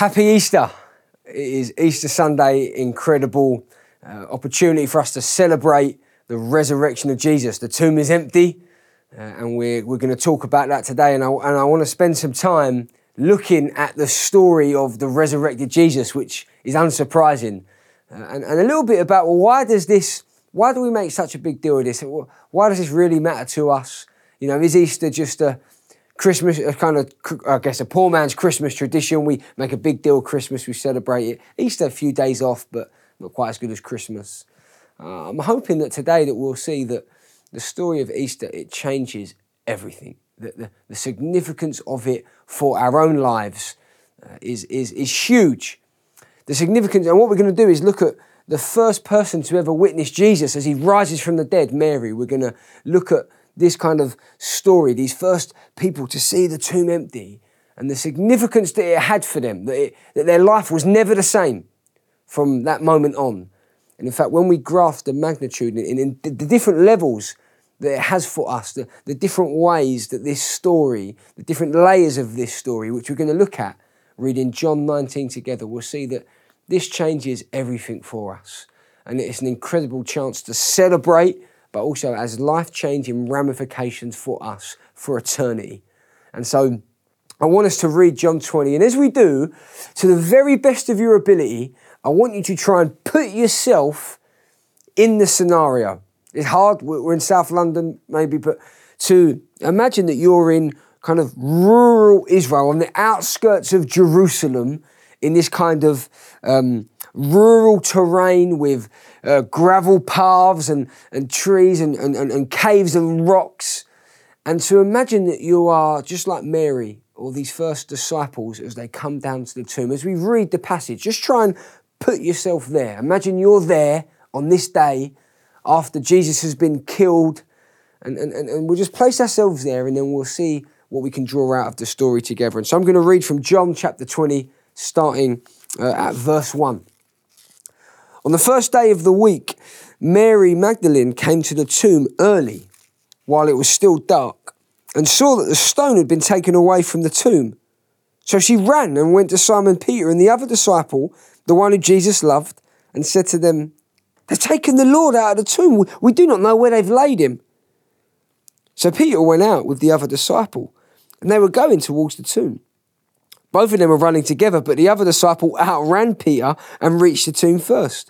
Happy Easter. It is Easter Sunday, incredible uh, opportunity for us to celebrate the resurrection of Jesus. The tomb is empty, uh, and we're, we're going to talk about that today. And I, and I want to spend some time looking at the story of the resurrected Jesus, which is unsurprising, uh, and, and a little bit about well, why does this, why do we make such a big deal of this? Why does this really matter to us? You know, is Easter just a Christmas, a kind of, I guess, a poor man's Christmas tradition. We make a big deal Christmas, we celebrate it. Easter, a few days off, but not quite as good as Christmas. Uh, I'm hoping that today that we'll see that the story of Easter, it changes everything. That the, the significance of it for our own lives uh, is, is, is huge. The significance, and what we're going to do is look at the first person to ever witness Jesus as he rises from the dead, Mary. We're going to look at this kind of story, these first people to see the tomb empty and the significance that it had for them, that, it, that their life was never the same from that moment on. And in fact, when we grasp the magnitude and, the different levels that it has for us, the, the different ways that this story, the different layers of this story, which we're going to look at reading John 19 together, we'll see that this changes everything for us. And it's an incredible chance to celebrate but also has life changing ramifications for us for eternity. And so I want us to read John 20. And as we do, to the very best of your ability, I want you to try and put yourself in the scenario. It's hard, we're in South London maybe, but to imagine that you're in kind of rural Israel on the outskirts of Jerusalem in this kind of um, rural terrain with uh, gravel paths and, and trees and, and, and caves and rocks. And to imagine that you are just like Mary or these first disciples as they come down to the tomb. As we read the passage, just try and put yourself there. Imagine you're there on this day after Jesus has been killed. And, and, and we'll just place ourselves there and then we'll see what we can draw out of the story together. And so I'm going to read from John chapter 20, starting uh, at verse 1. On the first day of the week, Mary Magdalene came to the tomb early, while it was still dark, and saw that the stone had been taken away from the tomb. So she ran and went to Simon Peter and the other disciple, the one who Jesus loved, and said to them, They've taken the Lord out of the tomb. We do not know where they've laid him. So Peter went out with the other disciple, and they were going towards the tomb. Both of them were running together, but the other disciple outran Peter and reached the tomb first.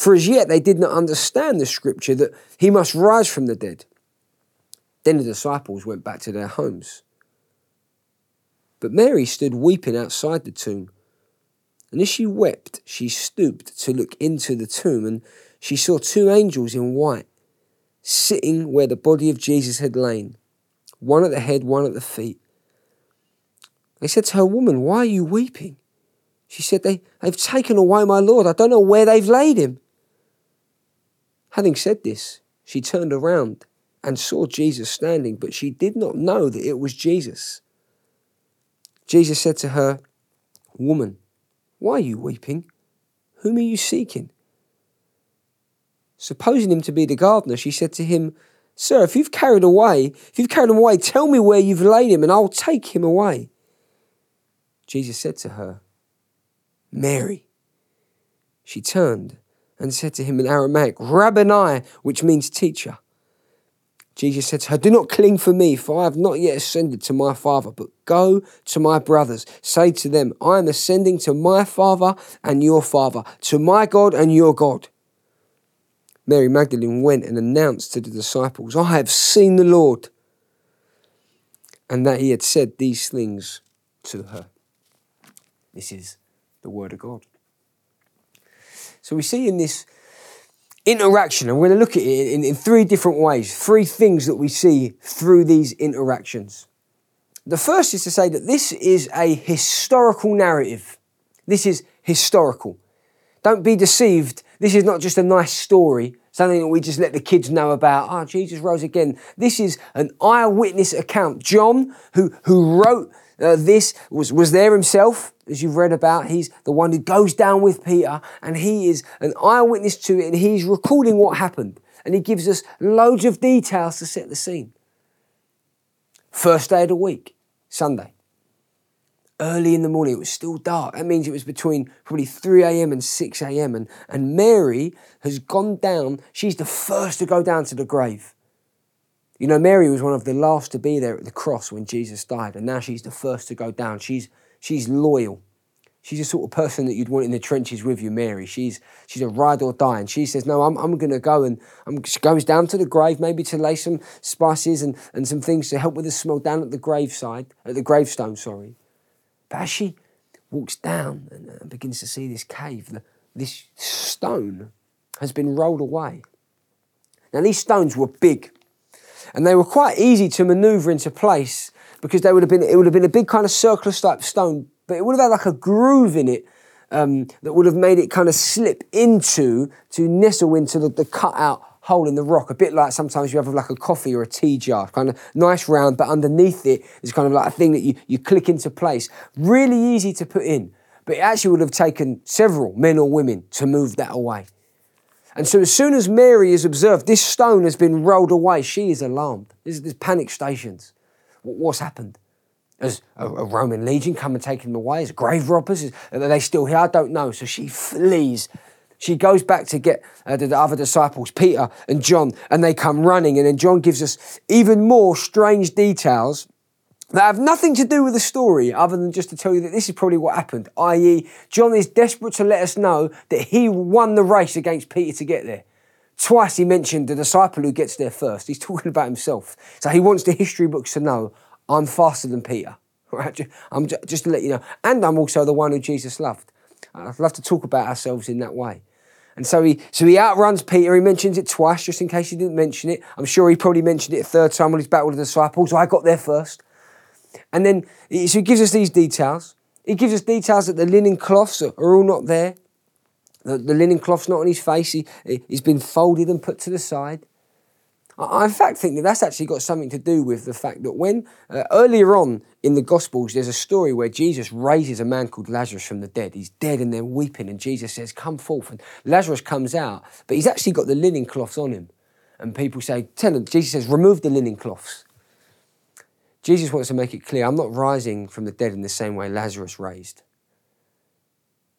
For as yet they did not understand the scripture that he must rise from the dead. Then the disciples went back to their homes. But Mary stood weeping outside the tomb. And as she wept, she stooped to look into the tomb, and she saw two angels in white sitting where the body of Jesus had lain, one at the head, one at the feet. They said to her, Woman, why are you weeping? She said, they, They've taken away my Lord. I don't know where they've laid him. Having said this, she turned around and saw Jesus standing, but she did not know that it was Jesus. Jesus said to her, Woman, why are you weeping? Whom are you seeking? Supposing him to be the gardener, she said to him, Sir, if you've carried away, if you've carried him away, tell me where you've laid him, and I'll take him away. Jesus said to her, Mary. She turned and said to him in Aramaic, Rabboni, which means teacher. Jesus said to her, Do not cling for me, for I have not yet ascended to my Father, but go to my brothers. Say to them, I am ascending to my Father and your Father, to my God and your God. Mary Magdalene went and announced to the disciples, I have seen the Lord, and that he had said these things to her. This is the Word of God. So we see in this interaction, and we're going to look at it in, in three different ways, three things that we see through these interactions. The first is to say that this is a historical narrative. This is historical. Don't be deceived. This is not just a nice story, something that we just let the kids know about. Oh, Jesus rose again. This is an eyewitness account. John, who, who wrote uh, this, was, was there himself, as you've read about. He's the one who goes down with Peter, and he is an eyewitness to it, and he's recording what happened. And he gives us loads of details to set the scene. First day of the week, Sunday early in the morning. It was still dark. That means it was between probably 3 a.m. and 6 a.m. And, and Mary has gone down. She's the first to go down to the grave. You know, Mary was one of the last to be there at the cross when Jesus died, and now she's the first to go down. She's, she's loyal. She's the sort of person that you'd want in the trenches with you, Mary. She's, she's a ride or die. And she says, No, I'm, I'm going to go. And I'm, she goes down to the grave, maybe to lay some spices and, and some things to help with the smell down at the graveside, at the gravestone, sorry. But as she walks down and uh, begins to see this cave, the, this stone has been rolled away. Now, these stones were big and they were quite easy to maneuver into place because they would have been, it would have been a big kind of circular type stone, but it would have had like a groove in it um, that would have made it kind of slip into, to nestle into the, the cut out hole in the rock, a bit like sometimes you have like a coffee or a tea jar, kind of nice round, but underneath it is kind of like a thing that you, you click into place. Really easy to put in, but it actually would have taken several men or women to move that away. And so as soon as Mary is observed, this stone has been rolled away, she is alarmed. There's, there's panic stations. What's happened? Has a, a, Roman legion come and taken them away? Is grave robbers? Are they still here? I don't know. So she flees she goes back to get uh, the other disciples, Peter and John, and they come running. And then John gives us even more strange details that have nothing to do with the story other than just to tell you that this is probably what happened, i.e., John is desperate to let us know that he won the race against Peter to get there. Twice he mentioned the disciple who gets there first. He's talking about himself. So he wants the history books to know I'm faster than Peter. Right? I'm just to let you know. And I'm also the one who Jesus loved. I'd love to talk about ourselves in that way. And so he, so he outruns Peter. He mentions it twice, just in case he didn't mention it. I'm sure he probably mentioned it a third time when he's battled the disciples. Oh, I got there first. And then, so he gives us these details. He gives us details that the linen cloths are, all not there. The, the, linen cloth's not on his face. He, he's been folded and put to the side. I, in fact, think that that's actually got something to do with the fact that when uh, earlier on in the Gospels, there's a story where Jesus raises a man called Lazarus from the dead. He's dead and they're weeping, and Jesus says, Come forth. And Lazarus comes out, but he's actually got the linen cloths on him. And people say, Tell him, Jesus says, Remove the linen cloths. Jesus wants to make it clear I'm not rising from the dead in the same way Lazarus raised.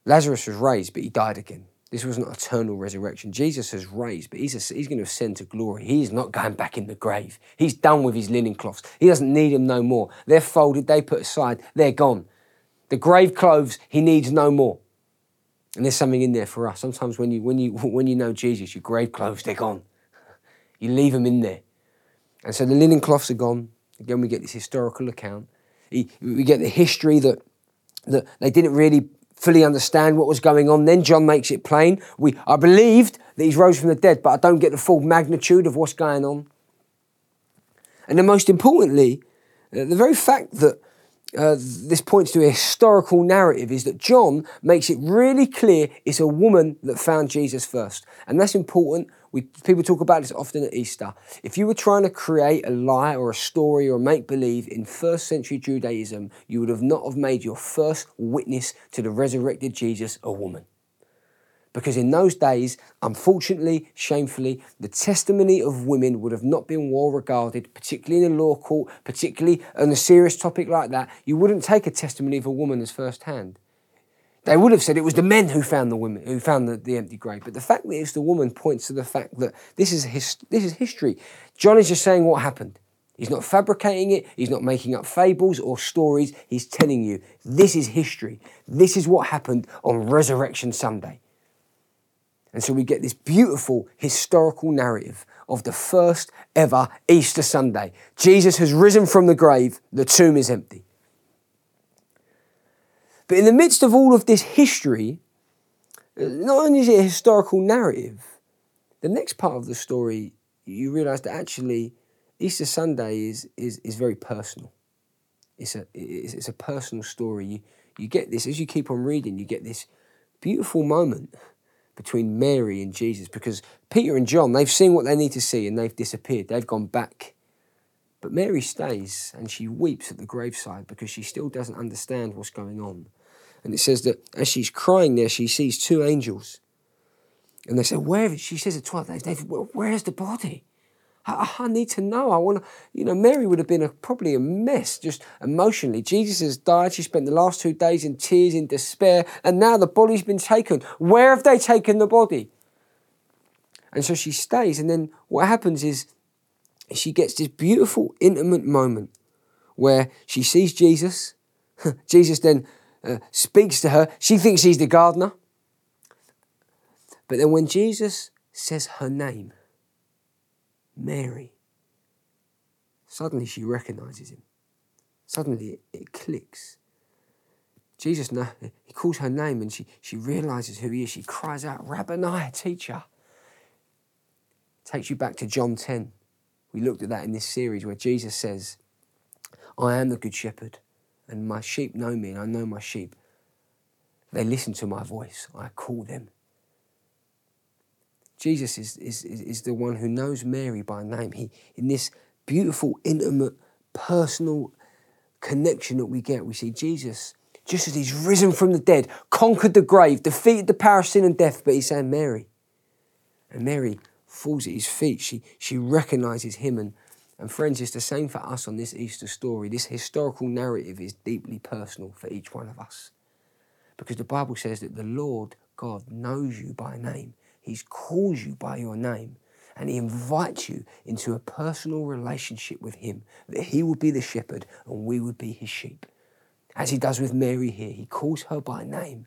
Lazarus was raised, but he died again. This was not eternal resurrection. Jesus has raised, but he's, a, he's going to ascend to glory. He's not going back in the grave. He's done with his linen cloths. He doesn't need them no more. They're folded, they put aside, they're gone. The grave clothes, he needs no more. And there's something in there for us. Sometimes when you, when you, when you know Jesus, your grave clothes, they're gone. You leave them in there. And so the linen cloths are gone. Again, we get this historical account. We get the history that, that they didn't really fully understand what was going on. Then John makes it plain. We, I believed that he's rose from the dead, but I don't get the full magnitude of what's going on. And then, most importantly, uh, the very fact that uh, this points to a historical narrative is that John makes it really clear it's a woman that found Jesus first. And that's important. We, people talk about this often at Easter. If you were trying to create a lie or a story or make believe in first century Judaism, you would have not have made your first witness to the resurrected Jesus a woman. Because in those days, unfortunately, shamefully, the testimony of women would have not been well regarded, particularly in a law court, particularly on a serious topic like that. You wouldn't take a testimony of a woman as first hand. They would have said it was the men who found the women, who found the, the empty grave. But the fact that it's the woman points to the fact that this is, his, this is history. John is just saying what happened. He's not fabricating it, he's not making up fables or stories. He's telling you this is history. This is what happened on Resurrection Sunday. And so we get this beautiful historical narrative of the first ever Easter Sunday. Jesus has risen from the grave, the tomb is empty. But in the midst of all of this history, not only is it a historical narrative, the next part of the story, you realize that actually Easter Sunday is, is, is very personal. It's a, it's, a personal story. You, you get this, as you keep on reading, you get this beautiful moment between Mary and Jesus because Peter and John, they've seen what they need to see and they've disappeared. They've gone back. But Mary stays and she weeps at the graveside because she still doesn't understand what's going on. And it says that as she's crying there, she sees two angels. And they say, Where? She says at 12, David, where's the body? I, I, need to know. I want to, you know, Mary would have been a, probably a mess just emotionally. Jesus has died. She spent the last two days in tears, in despair, and now the body's been taken. Where have they taken the body? And so she stays, and then what happens is she gets this beautiful, intimate moment where she sees Jesus. Jesus then uh, speaks to her. She thinks he's the gardener. But then when Jesus says her name, Mary, suddenly she recognizes him. Suddenly it, clicks. Jesus, he calls her name and she, she realizes who he is. She cries out, Rabboni, teacher. Takes you back to John 10. We looked at that in this series where Jesus says, I am the good shepherd, and my sheep know me, and I know my sheep. They listen to my voice. I call them. Jesus is, is, is the one who knows Mary by name. He, in this beautiful, intimate, personal connection that we get, we see Jesus, just as he's risen from the dead, conquered the grave, defeated the power of sin and death, but he's saying, Mary. And Mary falls at his feet. She, she recognizes him. And, and friends, it's the same for us on this Easter story. This historical narrative is deeply personal for each one of us. Because the Bible says that the Lord God knows you by name. He calls you by your name and he invites you into a personal relationship with him, that he will be the shepherd and we would be his sheep. As he does with Mary here, he calls her by name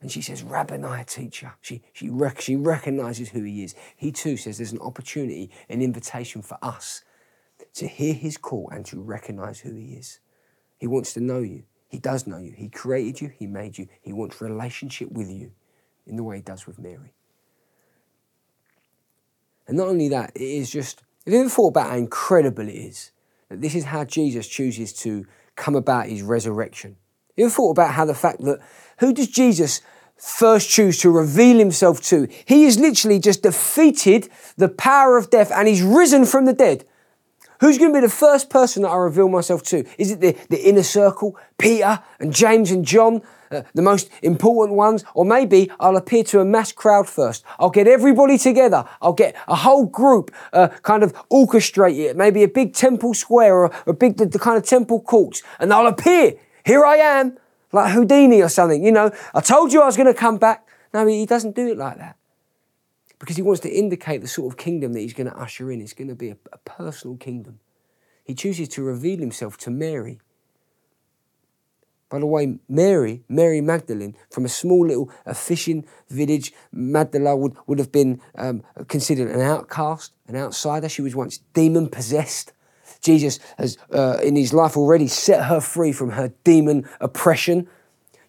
and she says, Rabboni, teacher. She, she, rec- she recognizes who he is. He too says there's an opportunity, an invitation for us to hear his call and to recognize who he is. He wants to know you. He does know you. He created you. He made you. He wants relationship with you in the way he does with Mary. And not only that, it is just, have you ever thought about how incredible it is that this is how Jesus chooses to come about his resurrection? Have you ever thought about how the fact that who does Jesus first choose to reveal himself to? He is literally just defeated the power of death and he's risen from the dead. Who's going to be the first person that I reveal myself to? Is it the, the inner circle, Peter and James and John? Uh, the most important ones, or maybe I'll appear to a mass crowd first. I'll get everybody together. I'll get a whole group, uh, kind of orchestrate it, maybe a big temple square or a big the, the kind of temple courts, and I'll appear. Here I am, like Houdini or something. You know, I told you I was going to come back. No, he doesn't do it like that because he wants to indicate the sort of kingdom that he's going to usher in. It's going to be a, a personal kingdom. He chooses to reveal himself to Mary by the way, Mary, Mary Magdalene, from a small little a fishing village, Magdala would, would have been um, considered an outcast, an outsider. She was once demon possessed. Jesus has, uh, in his life, already set her free from her demon oppression.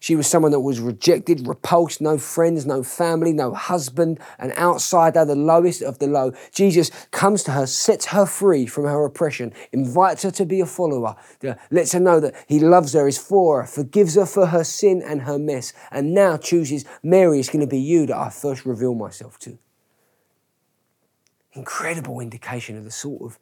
She was someone that was rejected, repulsed, no friends, no family, no husband, an outsider, the lowest of the low. Jesus comes to her, sets her free from her oppression, invites her to be a follower, lets her know that he loves her, is for her, forgives her for her sin and her mess, and now chooses Mary, it's going to be you that I first reveal myself to. Incredible indication of the sort of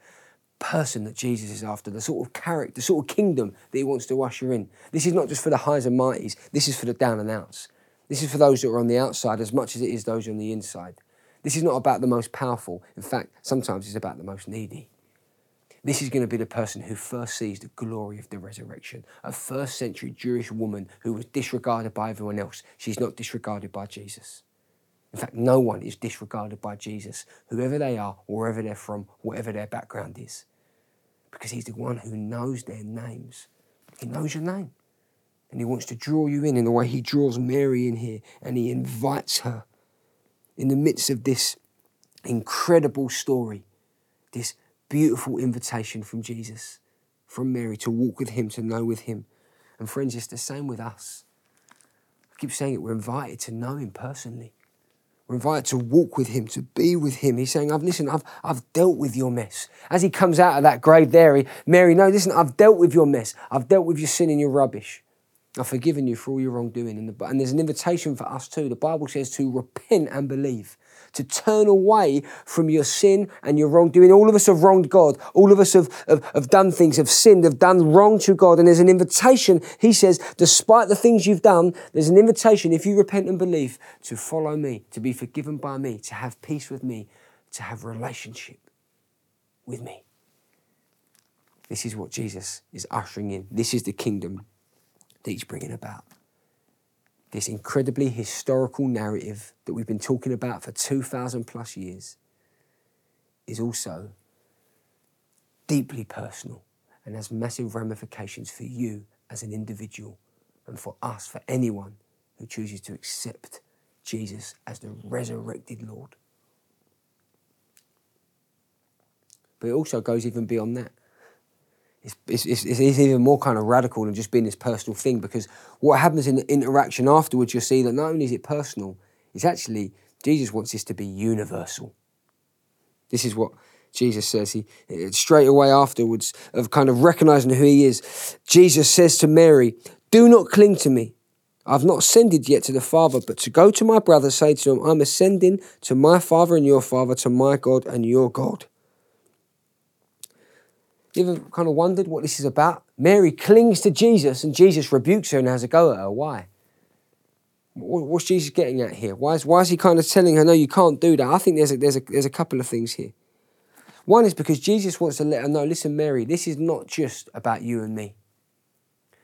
person that Jesus is after, the sort of character, the sort of kingdom that he wants to usher in. This is not just for the highs and mighties, this is for the down and outs. This is for those that are on the outside as much as it is those on the inside. This is not about the most powerful. In fact, sometimes it's about the most needy. This is going to be the person who first sees the glory of the resurrection. A first century Jewish woman who was disregarded by everyone else. She's not disregarded by Jesus. In fact, no one is disregarded by Jesus, whoever they are, wherever they're from, whatever their background is. Because he's the one who knows their names. He knows your name. And he wants to draw you in in the way he draws Mary in here and he invites her in the midst of this incredible story, this beautiful invitation from Jesus, from Mary to walk with him, to know with him. And friends, it's the same with us. I keep saying it, we're invited to know him personally. We're invited to walk with him, to be with him. He's saying, I've listened, I've I've dealt with your mess. As he comes out of that grave there, he, Mary, no, listen, I've dealt with your mess. I've dealt with your sin and your rubbish. I've forgiven you for all your wrongdoing. And, the, and there's an invitation for us too. The Bible says to repent and believe, to turn away from your sin and your wrongdoing. All of us have wronged God. All of us have, have, have done things, have sinned, have done wrong to God. And there's an invitation, he says, despite the things you've done, there's an invitation, if you repent and believe, to follow me, to be forgiven by me, to have peace with me, to have relationship with me. This is what Jesus is ushering in. This is the kingdom that he's bringing about. This incredibly historical narrative that we've been talking about for 2,000 plus years is also deeply personal and has massive ramifications for you as an individual and for us, for anyone who chooses to accept Jesus as the resurrected Lord. But it also goes even beyond that it's, it's, it's, even more kind of radical than just being this personal thing because what happens in the interaction afterwards, you'll see that not only is it personal, it's actually, Jesus wants this to be universal. This is what Jesus says. He straight away afterwards of kind of recognizing who he is. Jesus says to Mary, "Do not cling to me. I've not ascended yet to the Father, but to go to my brother, say to him, I'm ascending to my Father and your Father, to my God and your God." You ever kind of wondered what this is about? Mary clings to Jesus and Jesus rebukes her and has a go at her. Why? What's Jesus getting at here? Why is, why is he kind of telling her, no, you can't do that? I think there's a, there's, a, there's a couple of things here. One is because Jesus wants to let her know, listen, Mary, this is not just about you and me.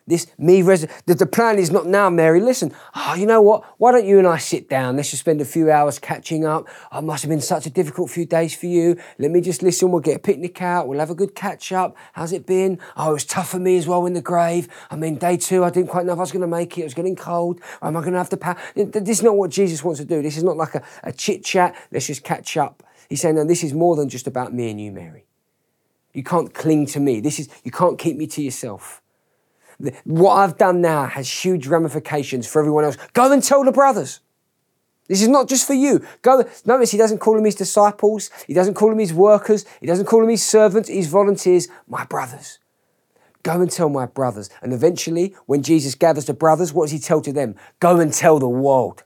This me res- the, the plan is not now, Mary. Listen, oh, you know what? Why don't you and I sit down? Let's just spend a few hours catching up. Oh, must have been such a difficult few days for you. Let me just listen. We'll get a picnic out. We'll have a good catch up. How's it been? Oh, it was tough for me as well in the grave. I mean, day two, I didn't quite know if I was going to make it. It was getting cold. Am I going to have to pack? This is not what Jesus wants to do. This is not like a, a chit chat. Let's just catch up. He's saying, no, this is more than just about me and you, Mary. You can't cling to me. This is you can't keep me to yourself. What I've done now has huge ramifications for everyone else. Go and tell the brothers. This is not just for you. Go. Notice he doesn't call them his disciples. He doesn't call them his workers. He doesn't call them his servants, his volunteers. My brothers. Go and tell my brothers. And eventually, when Jesus gathers the brothers, what does he tell to them? Go and tell the world.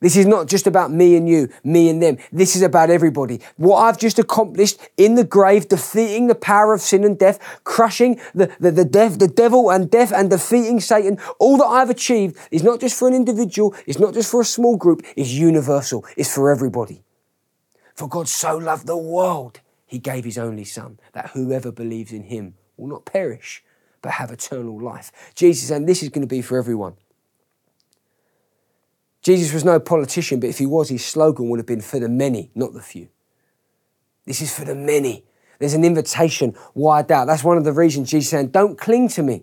This is not just about me and you, me and them. This is about everybody. What I've just accomplished in the grave, defeating the power of sin and death, crushing the, the, the, death, the devil and death and defeating Satan, all that I've achieved is not just for an individual, it's not just for a small group, it's universal, it's for everybody. For God so loved the world, he gave his only son, that whoever believes in him will not perish, but have eternal life. Jesus and this is going to be for everyone. Jesus was no politician, but if he was, his slogan would have been for the many, not the few. This is for the many. There's an invitation wide out. That's one of the reasons Jesus saying, don't cling to me.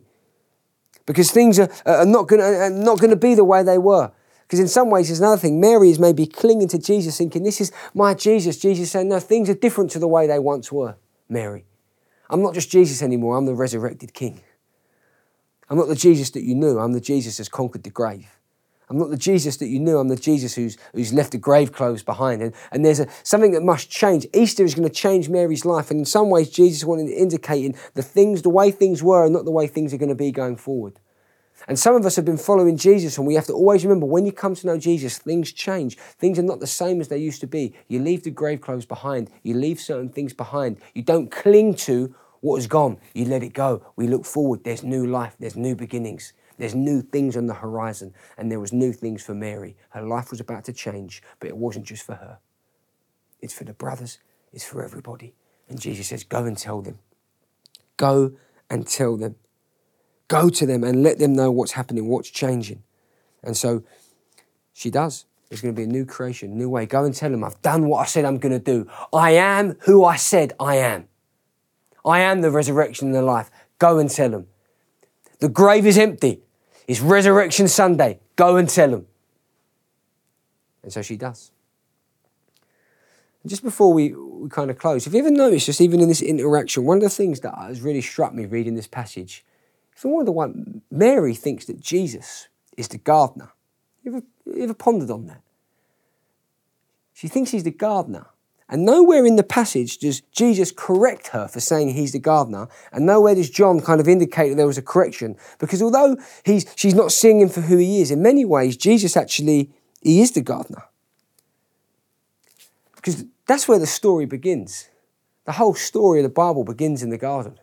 Because things are, are not going to be the way they were. Because in some ways, there's another thing. Mary is maybe clinging to Jesus, thinking, This is my Jesus. Jesus saying, No, things are different to the way they once were, Mary. I'm not just Jesus anymore, I'm the resurrected King. I'm not the Jesus that you knew, I'm the Jesus that's conquered the grave. I'm not the Jesus that you knew. I'm the Jesus who's, who's left the grave clothes behind. And, and there's a, something that must change. Easter is going to change Mary's life. And in some ways, Jesus wanted to indicating the things, the way things were, and not the way things are going to be going forward. And some of us have been following Jesus, and we have to always remember when you come to know Jesus, things change. Things are not the same as they used to be. You leave the grave clothes behind, you leave certain things behind. You don't cling to what has gone, you let it go. We look forward. There's new life, there's new beginnings. There's new things on the horizon, and there was new things for Mary. Her life was about to change, but it wasn't just for her. It's for the brothers, it's for everybody. And Jesus says, Go and tell them. Go and tell them. Go to them and let them know what's happening, what's changing. And so she does. There's going to be a new creation, new way. Go and tell them, I've done what I said I'm going to do. I am who I said I am. I am the resurrection and the life. Go and tell them. The grave is empty. It's Resurrection Sunday. Go and tell them. And so she does. And just before we, we kind of close, have you ever noticed, just even in this interaction, one of the things that has really struck me reading this passage, is one of the one, Mary thinks that Jesus is the gardener. You ever, you ever pondered on that? She thinks he's the gardener. And nowhere in the passage does Jesus correct her for saying he's the gardener, and nowhere does John kind of indicate that there was a correction. Because although he's, she's not seeing him for who he is, in many ways, Jesus actually, he is the gardener. Because that's where the story begins. The whole story of the Bible begins in the garden.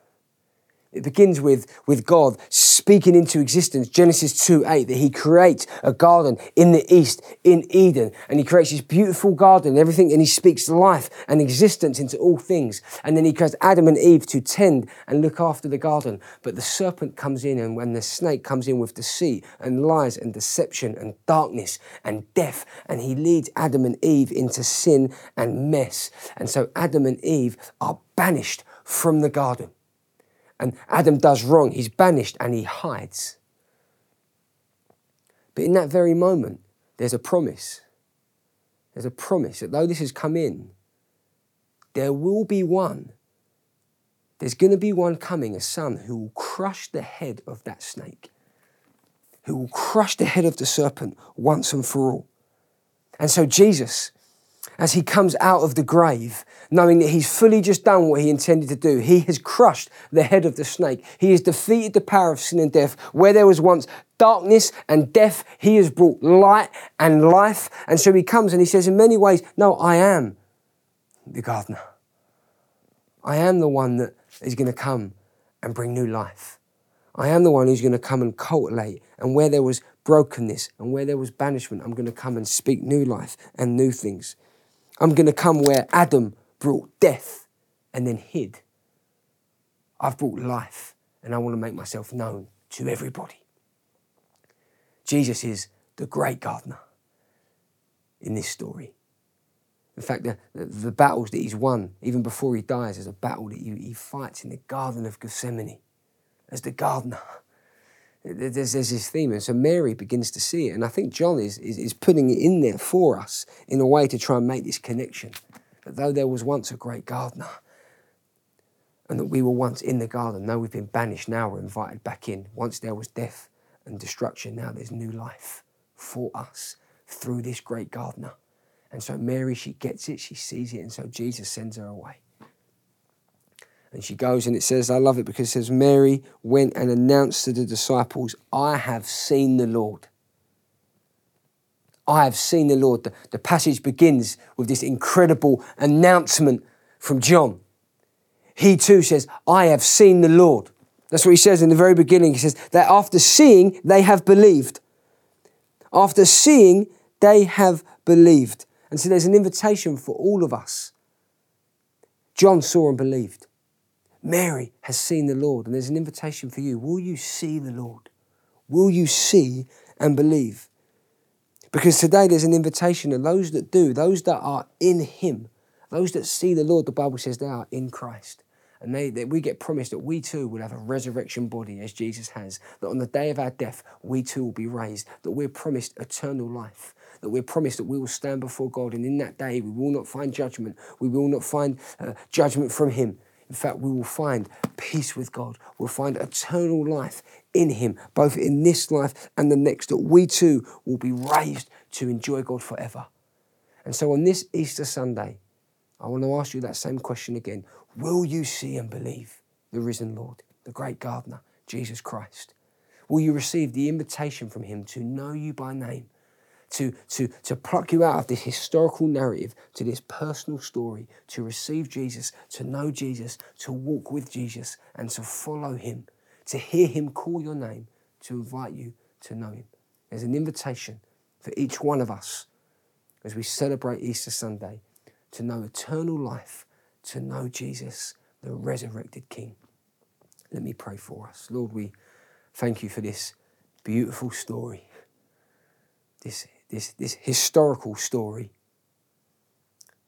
It begins with, with God speaking into existence, Genesis 2 8, that He creates a garden in the east, in Eden. And He creates this beautiful garden and everything, and He speaks life and existence into all things. And then He creates Adam and Eve to tend and look after the garden. But the serpent comes in, and when the snake comes in with deceit and lies and deception and darkness and death, and He leads Adam and Eve into sin and mess. And so Adam and Eve are banished from the garden and Adam does wrong, he's banished and he hides. But in that very moment, there's a promise. There's a promise that though this has come in, there will be one. There's going to be one coming, a son, who will crush the head of that snake, who will crush the head of the serpent once and for all. And so Jesus, as he comes out of the grave, knowing that he's fully just done what he intended to do. He has crushed the head of the snake. He has defeated the power of sin and death. Where there was once darkness and death, he has brought light and life. And so he comes and he says, in many ways, No, I am the gardener. I am the one that is going to come and bring new life. I am the one who's going to come and cultivate. And where there was brokenness and where there was banishment, I'm going to come and speak new life and new things. I'm going to come where Adam brought death and then hid. I've brought life and I want to make myself known to everybody. Jesus is the great gardener in this story. In fact, the, the, battles that he's won, even before he dies, is a battle that he, he fights in the Garden of Gethsemane as the gardener. There's, there's this theme, and so Mary begins to see it. And I think John is, is, is putting it in there for us in a way to try and make this connection that though there was once a great gardener, and that we were once in the garden, though we've been banished, now we're invited back in. Once there was death and destruction, now there's new life for us through this great gardener. And so Mary, she gets it, she sees it, and so Jesus sends her away. And she goes and it says, I love it because it says, Mary went and announced to the disciples, I have seen the Lord. I have seen the Lord. The, the passage begins with this incredible announcement from John. He too says, I have seen the Lord. That's what he says in the very beginning. He says that after seeing, they have believed. After seeing, they have believed. And so there's an invitation for all of us. John saw and believed. Mary has seen the Lord, and there's an invitation for you. Will you see the Lord? Will you see and believe? Because today there's an invitation, and those that do, those that are in Him, those that see the Lord, the Bible says they are in Christ. And they, they, we get promised that we too will have a resurrection body as Jesus has, that on the day of our death, we too will be raised, that we're promised eternal life, that we're promised that we will stand before God, and in that day we will not find judgment, we will not find uh, judgment from Him. In fact, we will find peace with God. We'll find eternal life in Him, both in this life and the next, that we too will be raised to enjoy God forever. And so on this Easter Sunday, I want to ask you that same question again. Will you see and believe the risen Lord, the great gardener, Jesus Christ? Will you receive the invitation from Him to know you by name to, to, to pluck you out of this historical narrative to this personal story, to receive Jesus, to know Jesus, to walk with Jesus, and to follow him, to hear him call your name, to invite you to know him. There's an invitation for each one of us as we celebrate Easter Sunday to know eternal life, to know Jesus, the resurrected King. Let me pray for us. Lord, we thank you for this beautiful story, this this, this historical story,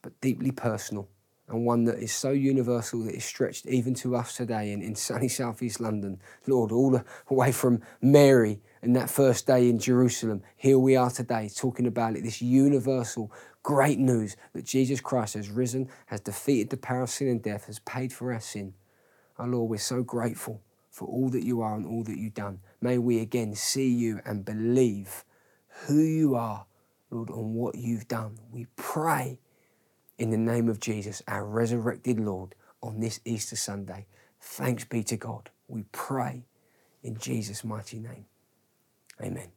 but deeply personal and one that is so universal that is stretched even to us today in, in sunny southeast London. Lord, all the way from Mary and that first day in Jerusalem, here we are today talking about it, this universal great news that Jesus Christ has risen, has defeated the power of sin and death, has paid for our sin. Our Lord, we're so grateful for all that you are and all that you've done. May we again see you and believe who you are, Lord, and what you've done. We pray in the name of Jesus, our resurrected Lord, on this Easter Sunday. Thanks be to God. We pray in Jesus' mighty name. Amen.